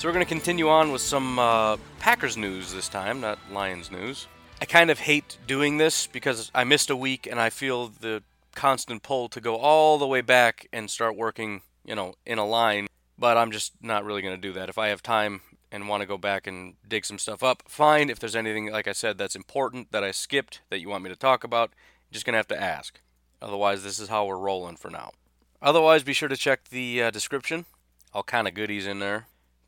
So we're going to continue on with some uh, Packers news this time, not Lions news. I kind of hate doing this because I missed a week and I feel the constant pull to go all the way back and start working, you know, in a line. But I'm just not really going to do that. If I have time and want to go back and dig some stuff up, fine. If there's anything, like I said, that's important that I skipped that you want me to talk about, you're just going to have to ask. Otherwise, this is how we're rolling for now. Otherwise, be sure to check the uh, description. All kind of goodies in there.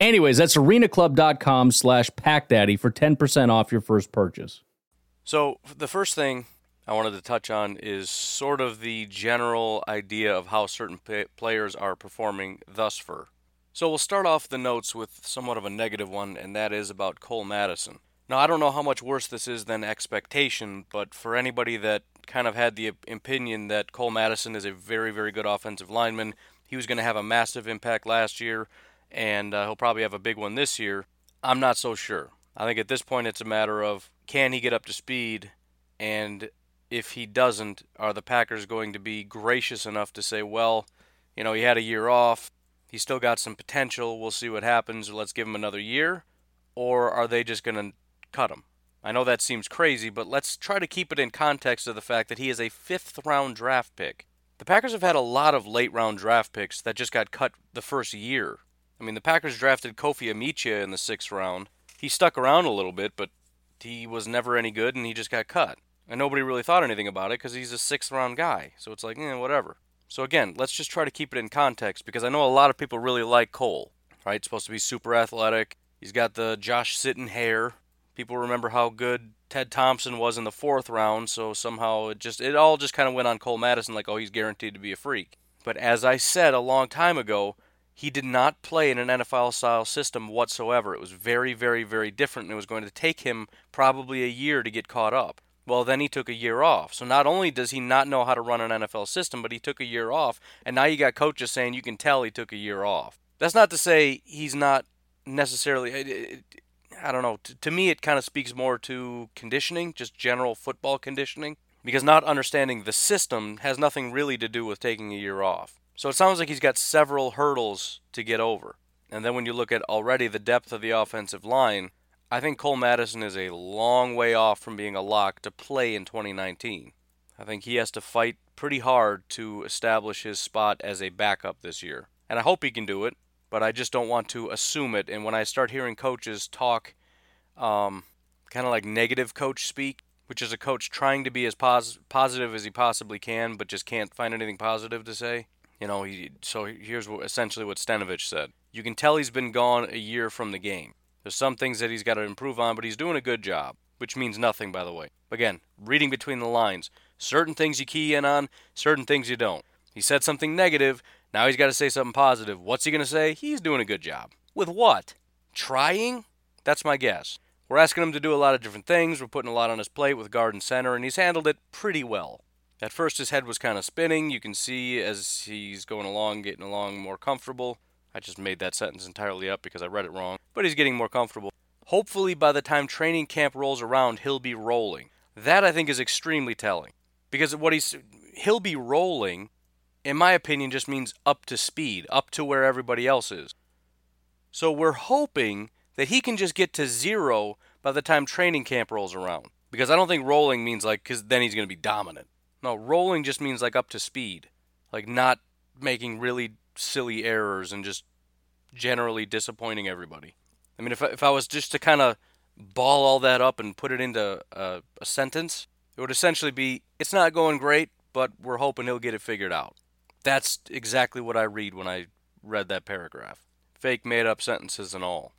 Anyways, that's arenaclub.com slash packdaddy for 10% off your first purchase. So, the first thing I wanted to touch on is sort of the general idea of how certain p- players are performing thus far. So we'll start off the notes with somewhat of a negative one, and that is about Cole Madison. Now, I don't know how much worse this is than expectation, but for anybody that kind of had the opinion that Cole Madison is a very, very good offensive lineman, he was going to have a massive impact last year, and uh, he'll probably have a big one this year. I'm not so sure. I think at this point it's a matter of can he get up to speed, and if he doesn't, are the Packers going to be gracious enough to say, well, you know, he had a year off, He's still got some potential. We'll see what happens. Let's give him another year. Or are they just going to cut him? I know that seems crazy, but let's try to keep it in context of the fact that he is a fifth round draft pick. The Packers have had a lot of late round draft picks that just got cut the first year. I mean, the Packers drafted Kofi Amichia in the sixth round. He stuck around a little bit, but he was never any good and he just got cut. And nobody really thought anything about it because he's a sixth round guy. So it's like, eh, whatever. So again, let's just try to keep it in context because I know a lot of people really like Cole. Right, supposed to be super athletic. He's got the Josh Sitton hair. People remember how good Ted Thompson was in the fourth round, so somehow it just it all just kind of went on Cole Madison like, oh, he's guaranteed to be a freak. But as I said a long time ago, he did not play in an NFL style system whatsoever. It was very, very, very different, and it was going to take him probably a year to get caught up. Well, then he took a year off. So not only does he not know how to run an NFL system, but he took a year off. And now you got coaches saying you can tell he took a year off. That's not to say he's not necessarily. I don't know. To, me, it kind of speaks more to conditioning, just general football conditioning, because not understanding the system has nothing really to do with taking a year off. So it sounds like he's got several hurdles to get over. And then when you look at already the depth of the offensive line, I think Cole Madison is a long way off from being a lock to play in 2019. I think he has to fight pretty hard to establish his spot as a backup this year. And I hope he can do it, but I just don't want to assume it. And when I start hearing coaches talk um, kind of like negative coach speak, which is a coach trying to be as pos- positive as he possibly can, but just can't find anything positive to say. You know, he, so here's what, essentially what Stenavich said. You can tell he's been gone a year from the game. There's some things that he's got to improve on, but he's doing a good job. which means nothing, by the way. Again, reading between the lines. Certain things you key in on, certain things you don't. He said something negative, now he's got to say something positive. What's he going to say? He's doing a good job. With what? Trying? That's my guess. We're asking him to do a lot of different things. We're putting a lot on his plate with guard and center, and he's handled it pretty well. At first, his head was kind of spinning. You can see as he's going along, getting along more comfortable. I just made that sentence entirely up because I read it wrong. But he's getting more comfortable. Hopefully, by the time training camp rolls around, he'll be rolling. That I think is extremely telling. Because what he's he'll be rolling, in my opinion, just means up to speed, up to where everybody else is. So we're hoping that he can just get to zero by the time training camp rolls around. Because I don't think rolling means like, because then he's going to be dominant. No, rolling just means like up to speed. Like not making really silly errors and just generally disappointing everybody. I mean, if I, if I was just to kind of ball all that up and put it into a, a sentence, it would essentially be it's not going great, but we're hoping he'll get it figured out. That's exactly what I read when I read that paragraph. Fake made up sentences and all.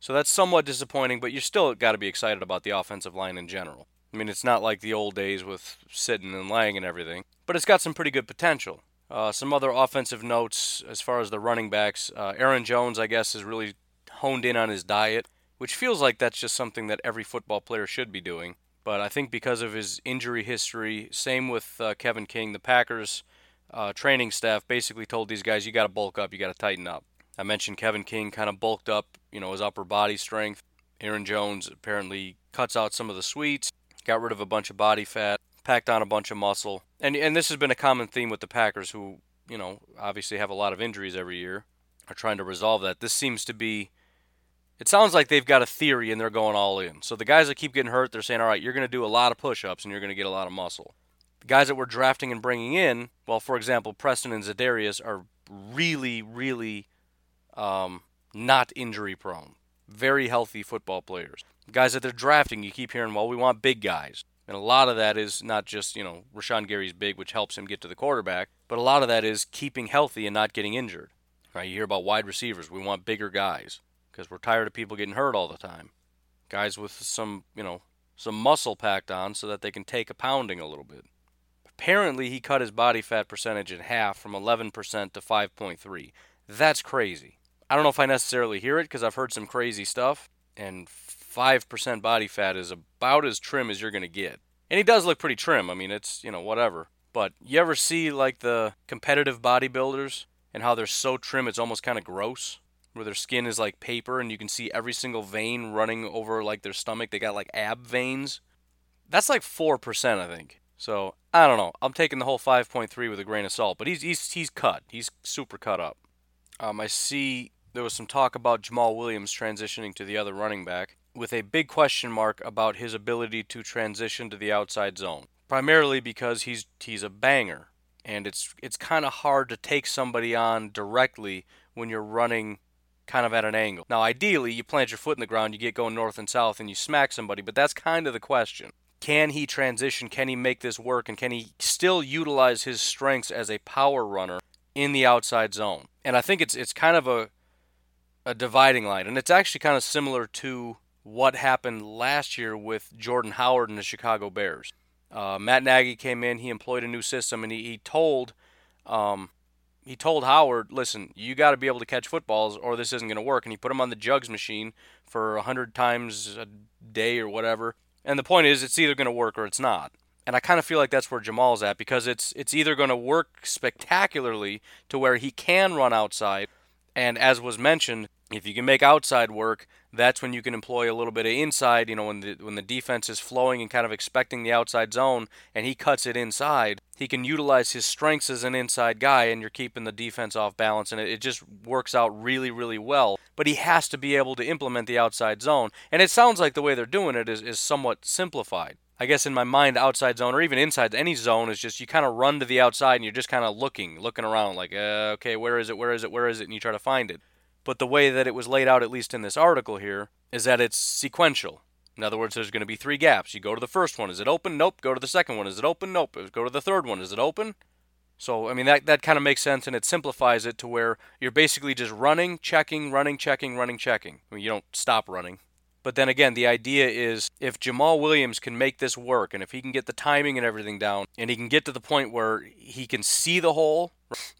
So that's somewhat disappointing, but you still got to be excited about the offensive line in general. I mean, it's not like the old days with Sitton and Lang and everything, but it's got some pretty good potential. Uh, some other offensive notes as far as the running backs. Uh, Aaron Jones, I guess, has really honed in on his diet, which feels like that's just something that every football player should be doing. But I think because of his injury history, same with uh, Kevin King, the Packers uh, training staff basically told these guys, you got to bulk up, you got to tighten up. I mentioned Kevin King kind of bulked up, you know, his upper body strength. Aaron Jones apparently cuts out some of the sweets, got rid of a bunch of body fat, packed on a bunch of muscle. And and this has been a common theme with the Packers who, you know, obviously have a lot of injuries every year, are trying to resolve that. This seems to be it sounds like they've got a theory and they're going all in. So the guys that keep getting hurt, they're saying, "All right, you're going to do a lot of push-ups and you're going to get a lot of muscle." The guys that we're drafting and bringing in, well, for example, Preston and Za'Darius are really, really um, not injury prone. Very healthy football players. Guys that they're drafting, you keep hearing, well, we want big guys. And a lot of that is not just, you know, Rashan Gary's big, which helps him get to the quarterback, but a lot of that is keeping healthy and not getting injured. Right? You hear about wide receivers. We want bigger guys because we're tired of people getting hurt all the time. Guys with some, you know, some muscle packed on so that they can take a pounding a little bit. Apparently, he cut his body fat percentage in half from 11% to 5.3. That's crazy. I don't know if I necessarily hear it because I've heard some crazy stuff, and 5% body fat is about as trim as you're going to get. And he does look pretty trim. I mean, it's, you know, whatever. But you ever see like the competitive bodybuilders and how they're so trim it's almost kind of gross? Where their skin is like paper and you can see every single vein running over like their stomach. They got like ab veins. That's like 4%, I think. So, I don't know. I'm taking the whole 5.3 with a grain of salt, but he's he's he's cut. He's super cut up. Um, I see there was some talk about Jamaal Williams transitioning to the other running back, with a big question mark about his ability to transition to the outside zone. Primarily because he's he's a banger, and it's it's kind of hard to take somebody on directly when you're running kind of at an angle. Now, ideally, you plant your foot in the ground, you get going north and south, and you smack somebody, but that's kind of the question. Can he transition? Can he make this work? And can he still utilize his strengths as a power runner in the outside zone? And I think it's it's kind of a a dividing line, and it's actually kind of similar to what happened last year with Jordan Howard and the Chicago Bears. Uh, Matt Nagy came in, he employed a new system, and he, he told um, he told Howard, "Listen, you got to be able to catch footballs, or this isn't going to work." And he put him on the jugs machine for hundred times a day or whatever. And the point is, it's either going to work or it's not. And I kind of feel like that's where Jamaal's at because it's it's either going to work spectacularly to where he can run outside, and as was mentioned, if you can make outside work, that's when you can employ a little bit of inside. You know, when the when the defense is flowing and kind of expecting the outside zone, and he cuts it inside, he can utilize his strengths as an inside guy, and you're keeping the defense off balance, and it, it just works out really, really well. But he has to be able to implement the outside zone, and it sounds like the way they're doing it is is somewhat simplified. I guess in my mind, outside zone or even inside any zone is just you kind of run to the outside and you're just kind of looking, looking around, like, uh, okay, where is it? Where is it? Where is it? And you try to find it. But the way that it was laid out, at least in this article here, is that it's sequential. In other words, there's going to be three gaps. You go to the first one. Is it open? Nope. Go to the second one. Is it open? Nope. Go to the third one. Is it open? So, I mean, that, that kind of makes sense and it simplifies it to where you're basically just running, checking, running, checking, running, checking. I mean, you don't stop running. But then again, the idea is if Jamaal Williams can make this work and if he can get the timing and everything down and he can get to the point where he can see the hole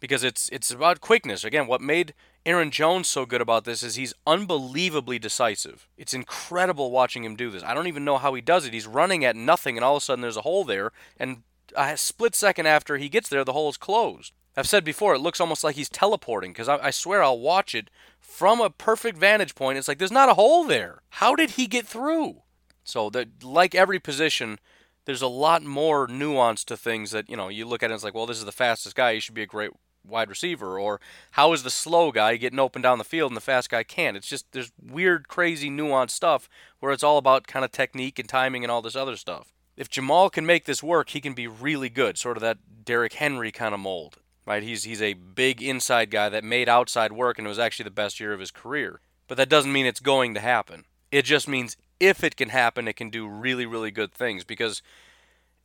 because it's it's about quickness. Again, what made Aaron Jones so good about this is he's unbelievably decisive. It's incredible watching him do this. I don't even know how he does it. He's running at nothing and all of a sudden there's a hole there and a split second after he gets there the hole is closed. I've said before, it looks almost like he's teleporting because I, I, swear I'll watch it from a perfect vantage point. It's like there's not a hole there. How did he get through? So that, like every position, there's a lot more nuance to things that you know. You look at it, and it's like, well, this is the fastest guy. He should be a great wide receiver. Or how is the slow guy getting open down the field and the fast guy can't? It's just there's weird, crazy, nuanced stuff where it's all about kind of technique and timing and all this other stuff. If Jamaal can make this work, he can be really good, sort of that Derrick Henry kind of mold right? He's he's a big inside guy that made outside work and it was actually the best year of his career. But that doesn't mean it's going to happen. It just means if it can happen, it can do really, really good things because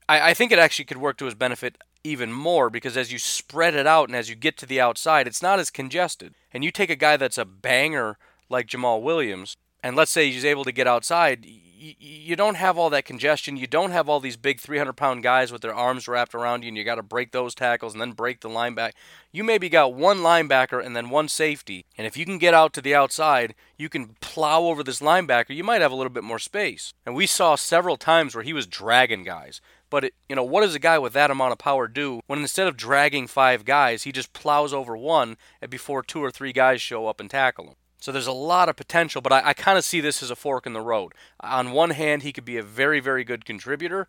I, I think it actually could work to his benefit even more because as you spread it out and as you get to the outside, it's not as congested. And you take a guy that's a banger like Jamaal Williams, and let's say he's able to get outside, you don't have all that congestion. You don't have all these big 300 pound guys with their arms wrapped around you, and you got to break those tackles and then break the linebacker. You maybe got one linebacker and then one safety. And if you can get out to the outside, you can plow over this linebacker. You might have a little bit more space. And we saw several times where he was dragging guys. But it, you know, what does a guy with that amount of power do when instead of dragging five guys, he just plows over one before two or three guys show up and tackle him? So there's a lot of potential, but I, I kind of see this as a fork in the road. On one hand, he could be a very, very good contributor.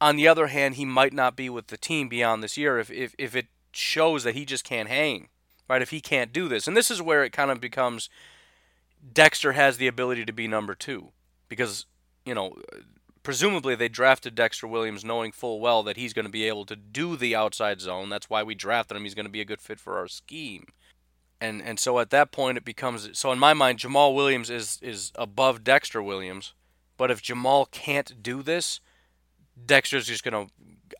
On the other hand, he might not be with the team beyond this year if, if, if it shows that he just can't hang, right? If he can't do this. And this is where it kind of becomes Dexter has the ability to be number two because, you know, presumably they drafted Dexter Williams knowing full well that he's going to be able to do the outside zone. That's why we drafted him. He's going to be a good fit for our scheme and and so at that point it becomes so in my mind Jamaal Williams is is above Dexter Williams, but if Jamaal can't do this, Dexter's just going to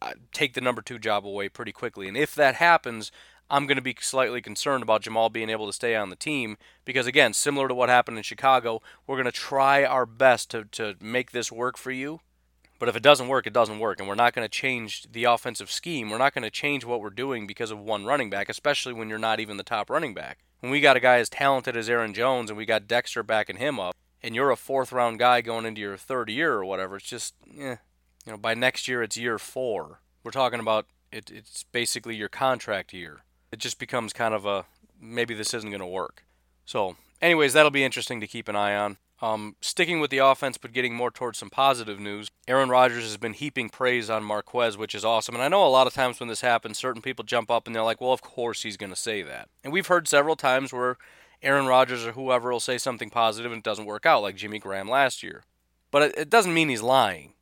uh, take the number 2 job away pretty quickly. And if that happens, I'm going to be slightly concerned about Jamaal being able to stay on the team because again, similar to what happened in Chicago, we're going to try our best to to make this work for you but if it doesn't work, it doesn't work. And we're not going to change the offensive scheme. We're not going to change what we're doing because of one running back, especially when you're not even the top running back. When we got a guy as talented as Aaron Jones and we got Dexter backing him up, and you're a fourth round guy going into your third year or whatever, it's just, eh. You know, by next year, it's year four. We're talking about it, it's basically your contract year. It just becomes kind of a maybe this isn't going to work. So, anyways, that'll be interesting to keep an eye on. Um, sticking with the offense, but getting more towards some positive news, Aaron Rodgers has been heaping praise on Marquez, which is awesome. And I know a lot of times when this happens, certain people jump up and they're like, well, of course he's going to say that. And we've heard several times where Aaron Rodgers or whoever will say something positive and it doesn't work out, like Jimmy Graham last year. But it, it doesn't mean he's lying.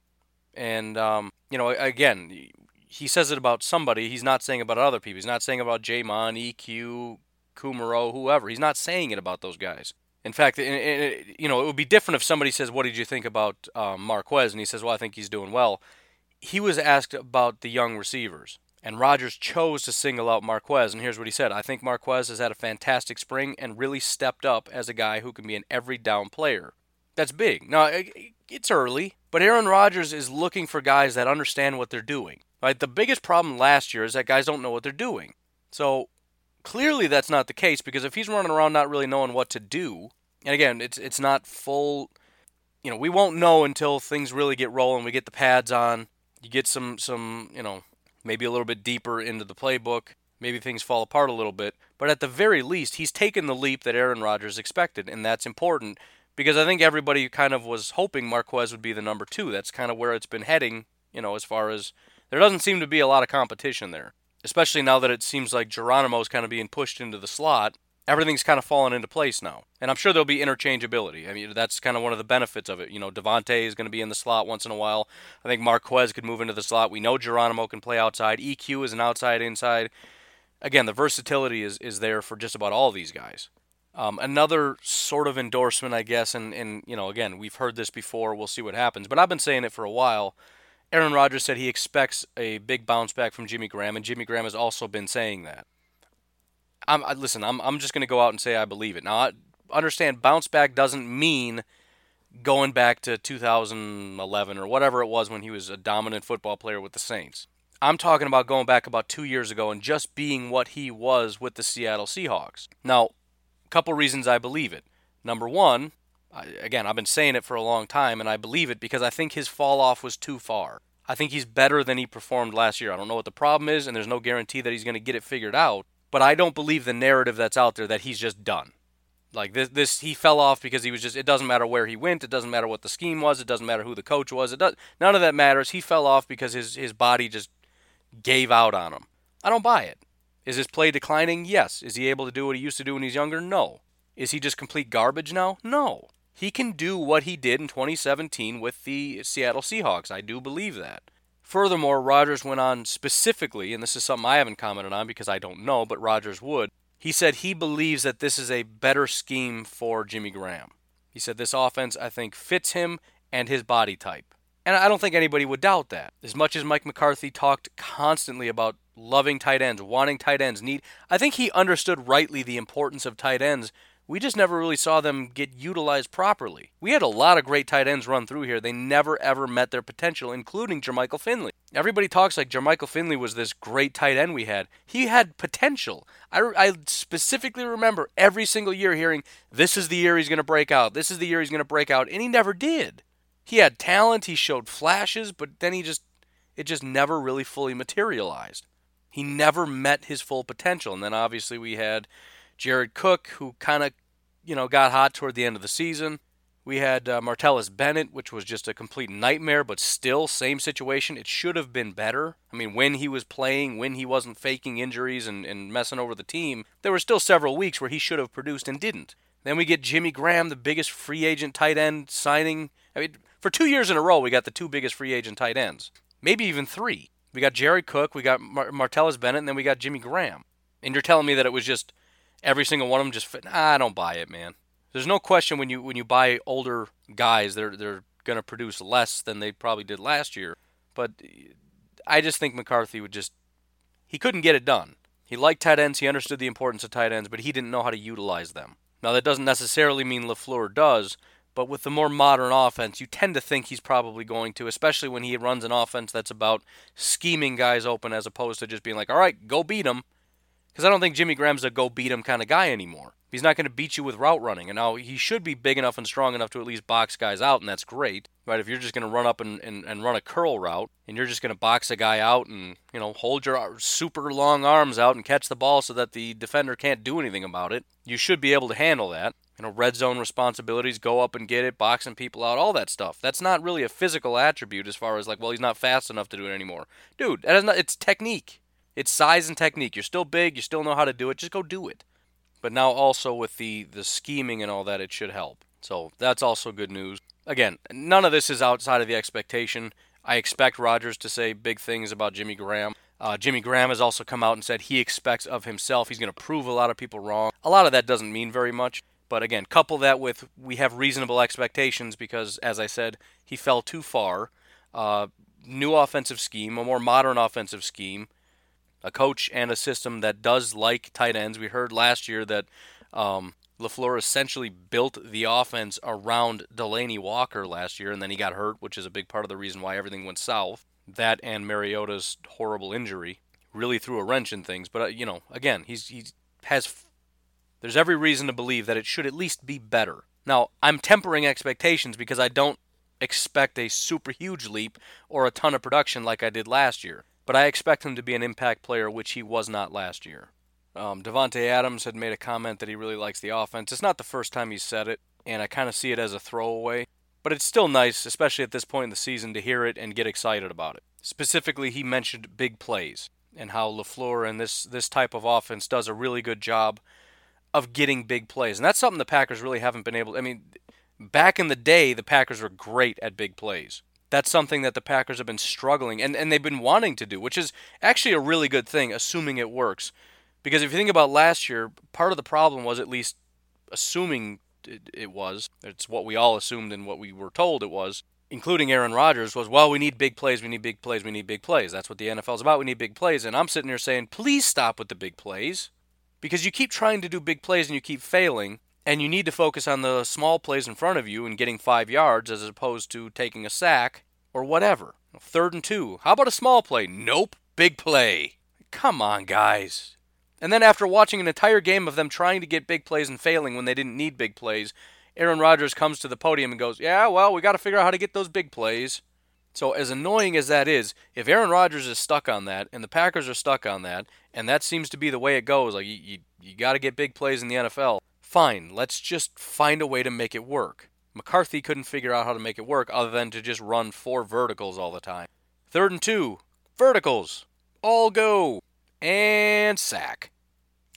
And, um, you know, again, he says it about somebody. He's not saying about other people. He's not saying about J'Mon, EQ, Kumerow, whoever. He's not saying it about those guys. In fact, you know, it would be different if somebody says, "What did you think about um, Marquez?" and he says, "Well, I think he's doing well." He was asked about the young receivers, and Rodgers chose to single out Marquez. And here's what he said: "I think Marquez has had a fantastic spring and really stepped up as a guy who can be an every down player. That's big. Now, it's early, but Aaron Rodgers is looking for guys that understand what they're doing. Right? The biggest problem last year is that guys don't know what they're doing. So Clearly, that's not the case because if he's running around not really knowing what to do, and again, it's it's not full. You know, we won't know until things really get rolling. We get the pads on. You get some some you know maybe a little bit deeper into the playbook. Maybe things fall apart a little bit, but at the very least, he's taken the leap that Aaron Rodgers expected, and that's important because I think everybody kind of was hoping Marquez would be the number two. That's kind of where it's been heading. You know, as far as there doesn't seem to be a lot of competition there especially now that it seems like Geronimo's kind of being pushed into the slot. Everything's kind of fallen into place now. And I'm sure there'll be interchangeability. I mean, that's kind of one of the benefits of it. You know, Davante is going to be in the slot once in a while. I think Marquez could move into the slot. We know Geronimo can play outside. EQ is an outside inside. Again, the versatility is, is there for just about all these guys. Um, another sort of endorsement, I guess, and, and, you know, again, we've heard this before. We'll see what happens. But I've been saying it for a while. Aaron Rodgers said he expects a big bounce back from Jimmy Graham, and Jimmy Graham has also been saying that. I'm I, listen. I'm I'm just going to go out and say I believe it. Now, I understand bounce back doesn't mean going back to 2011 or whatever it was when he was a dominant football player with the Saints. I'm talking about going back about two years ago and just being what he was with the Seattle Seahawks. Now, a couple reasons I believe it. Number one, Again, I've been saying it for a long time, and I believe it because I think his fall off was too far. I think he's better than he performed last year. I don't know what the problem is, and there's no guarantee that he's going to get it figured out. But I don't believe the narrative that's out there that he's just done. Like this, this he fell off because he was just. It doesn't matter where he went. It doesn't matter what the scheme was. It doesn't matter who the coach was. It does. None of that matters. He fell off because his his body just gave out on him. I don't buy it. Is his play declining? Yes. Is he able to do what he used to do when he's younger? No. Is he just complete garbage now? No. He can do what he did in 2017 with the Seattle Seahawks. I do believe that. Furthermore, Rodgers went on specifically, and this is something I haven't commented on because I don't know, but Rodgers would. He said he believes that this is a better scheme for Jimmy Graham. He said this offense, I think, fits him and his body type. And I don't think anybody would doubt that. As much as Mike McCarthy talked constantly about loving tight ends, wanting tight ends, need I think he understood rightly the importance of tight ends we just never really saw them get utilized properly. We had a lot of great tight ends run through here. They never ever met their potential, including Jermichael Finley. Everybody talks like Jermichael Finley was this great tight end we had. He had potential. I, I specifically remember every single year hearing, this is the year he's going to break out. This is the year he's going to break out. And he never did. He had talent, he showed flashes, but then he just, it just never really fully materialized. He never met his full potential. And then obviously we had Jared Cook, who kind of, you know, got hot toward the end of the season. We had uh, Martellus Bennett, which was just a complete nightmare, but still, same situation. It should have been better. I mean, when he was playing, when he wasn't faking injuries and, and messing over the team, there were still several weeks where he should have produced and didn't. Then we get Jimmy Graham, the biggest free agent tight end signing. I mean, for two years in a row, we got the two biggest free agent tight ends, maybe even three. We got Jared Cook, we got Mar- Martellus Bennett, and then we got Jimmy Graham. And you're telling me that it was just every single one of them just fit. Nah, I don't buy it, man. There's no question when you when you buy older guys, they're they're going to produce less than they probably did last year. But I just think McCarthy would just he couldn't get it done. He liked tight ends, he understood the importance of tight ends, but he didn't know how to utilize them. Now that doesn't necessarily mean LaFleur does, but with the more modern offense, you tend to think he's probably going to, especially when he runs an offense that's about scheming guys open as opposed to just being like, "All right, go beat them." Because I don't think Jimmy Graham's a go beat him kind of guy anymore. He's not going to beat you with route running. And now he should be big enough and strong enough to at least box guys out, and that's great. Right? If you're just going to run up and, and, and run a curl route, and you're just going to box a guy out and, you know, hold your super long arms out and catch the ball so that the defender can't do anything about it, you should be able to handle that. You know, red zone responsibilities, go up and get it, boxing people out, all that stuff. That's not really a physical attribute as far as like, well, he's not fast enough to do it anymore. Dude, that is not, it's technique. It's size and technique. You're still big. You still know how to do it. Just go do it. But now also with the the scheming and all that, it should help. So that's also good news. Again, none of this is outside of the expectation. I expect Rodgers to say big things about Jimmy Graham. Uh, Jimmy Graham has also come out and said he expects of himself. He's going to prove a lot of people wrong. A lot of that doesn't mean very much. But again, couple that with we have reasonable expectations because, as I said, he fell too far. Uh, new offensive scheme, a more modern offensive scheme a coach and a system that does like tight ends. We heard last year that um, LaFleur essentially built the offense around Delanie Walker last year, and then he got hurt, which is a big part of the reason why everything went south. That and Mariota's horrible injury really threw a wrench in things. But uh, you know, again, he's he has. There's every reason to believe that it should at least be better. Now, I'm tempering expectations because I don't expect a super huge leap or a ton of production like I did last year but I expect him to be an impact player, which he was not last year. Um, Davante Adams had made a comment that he really likes the offense. It's not the first time he's said it, and I kind of see it as a throwaway, but it's still nice, especially at this point in the season, to hear it and get excited about it. Specifically, he mentioned big plays and how LaFleur and this this type of offense does a really good job of getting big plays, and that's something the Packers really haven't been able. I mean, back in the day, the Packers were great at big plays that's something that the Packers have been struggling and, and they've been wanting to do, which is actually a really good thing, assuming it works. Because if you think about last year, part of the problem was at least assuming it, it was, it's what we all assumed and what we were told it was, including Aaron Rodgers, was, well, we need big plays, we need big plays, we need big plays. That's what the NFL's about. We need big plays. And I'm sitting here saying, please stop with the big plays because you keep trying to do big plays and you keep failing and you need to focus on the small plays in front of you and getting five yards as opposed to taking a sack or whatever. Third and two. How about a small play? Nope. Big play. Come on, guys. And then after watching an entire game of them trying to get big plays and failing when they didn't need big plays, Aaron Rodgers comes to the podium and goes, Yeah, well, we got to figure out how to get those big plays. So, as annoying as that is, if Aaron Rodgers is stuck on that and the Packers are stuck on that, and that seems to be the way it goes, like you, you, you got to get big plays in the NFL, fine, let's just find a way to make it work. McCarthy couldn't figure out how to make it work other than to just run four verticals all the time. Third and two, verticals, all go, and sack.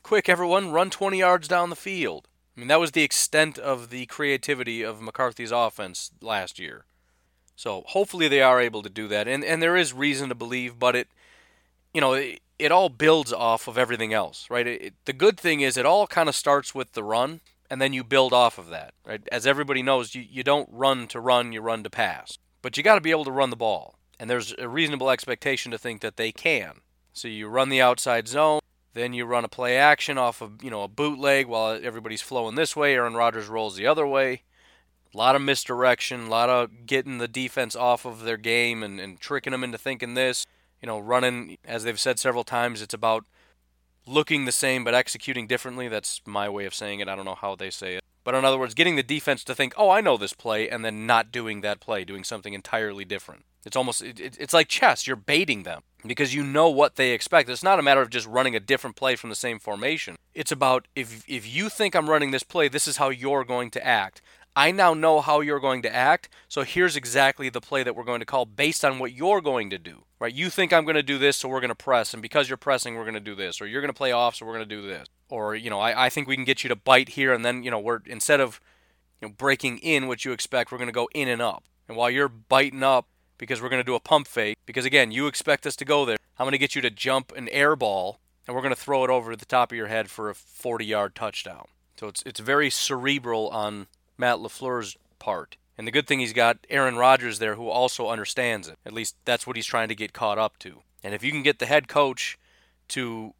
Quick, everyone, run 20 yards down the field. I mean, that was the extent of the creativity of McCarthy's offense last year. So hopefully they are able to do that, and and there is reason to believe, but it, you know, it all builds off of everything else, right? It, the good thing is it all kind of starts with the run, and then you build off of that, right? As everybody knows, you you don't run to run, you run to pass, but you got to be able to run the ball, and there's a reasonable expectation to think that they can. So you run the outside zone. Then you run a play action off of you know a bootleg while everybody's flowing this way. Aaron Rodgers rolls the other way. A lot of misdirection, a lot of getting the defense off of their game and, and tricking them into thinking this. You know, running, as they've said several times, it's about looking the same but executing differently. That's my way of saying it. I don't know how they say it. But in other words, getting the defense to think, oh, I know this play, and then not doing that play, doing something entirely different. It's almost, it, it's like chess. You're baiting them because you know what they expect. It's not a matter of just running a different play from the same formation. It's about if, if you think I'm running this play, this is how you're going to act. I now know how you're going to act, so here's exactly the play that we're going to call based on what you're going to do. Right? You think I'm going to do this, so we're going to press, and because you're pressing, we're going to do this, or you're going to play off, so we're going to do this, or you know, I, I think we can get you to bite here, and then you know, we're instead of you know breaking in what you expect, we're going to go in and up, and while you're biting up because we're going to do a pump fake, because again, you expect us to go there, I'm going to get you to jump an air ball, and we're going to throw it over the top of your head for a 40-yard touchdown. So it's it's very cerebral on Matt LaFleur's part. And the good thing he's got Aaron Rodgers there who also understands it. At least that's what he's trying to get caught up to. And if you can get the head coach to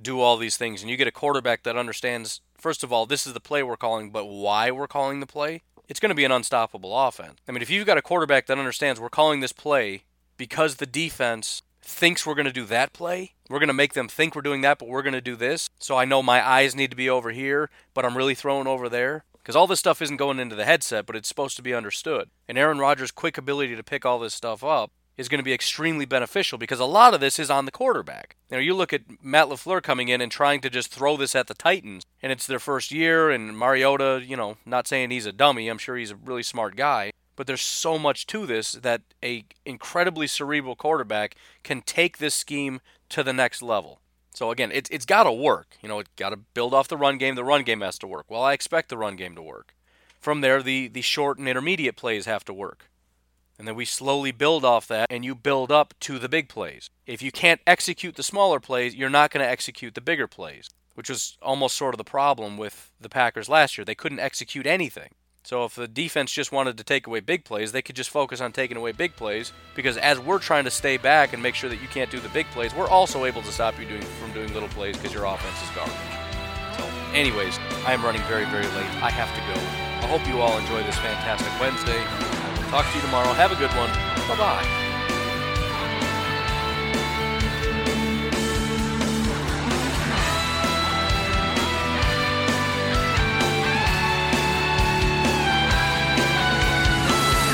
do all these things and you get a quarterback that understands first of all this is the play we're calling but why we're calling the play, it's going to be an unstoppable offense. I mean, if you've got a quarterback that understands we're calling this play because the defense thinks we're going to do that play, we're going to make them think we're doing that, but we're going to do this. So I know my eyes need to be over here, but I'm really throwing over there. Because all this stuff isn't going into the headset, but it's supposed to be understood. And Aaron Rodgers' quick ability to pick all this stuff up is going to be extremely beneficial because a lot of this is on the quarterback. You know, you look at Matt LaFleur coming in and trying to just throw this at the Titans, and it's their first year, and Mariota, you know, not saying he's a dummy, I'm sure he's a really smart guy, but there's so much to this that a incredibly cerebral quarterback can take this scheme to the next level. So again, it's it's got to work. You know, it got to build off the run game. The run game has to work. Well, I expect the run game to work. From there, the the short and intermediate plays have to work. And then we slowly build off that and you build up to the big plays. If you can't execute the smaller plays, you're not going to execute the bigger plays, which was almost sort of the problem with the Packers last year. They couldn't execute anything. So if the defense just wanted to take away big plays, they could just focus on taking away big plays because as we're trying to stay back and make sure that you can't do the big plays, we're also able to stop you doing from doing little plays because your offense is garbage. So, anyways, I am running very very late. I have to go. I hope you all enjoy this fantastic Wednesday. Talk to you tomorrow. Have a good one. Bye bye.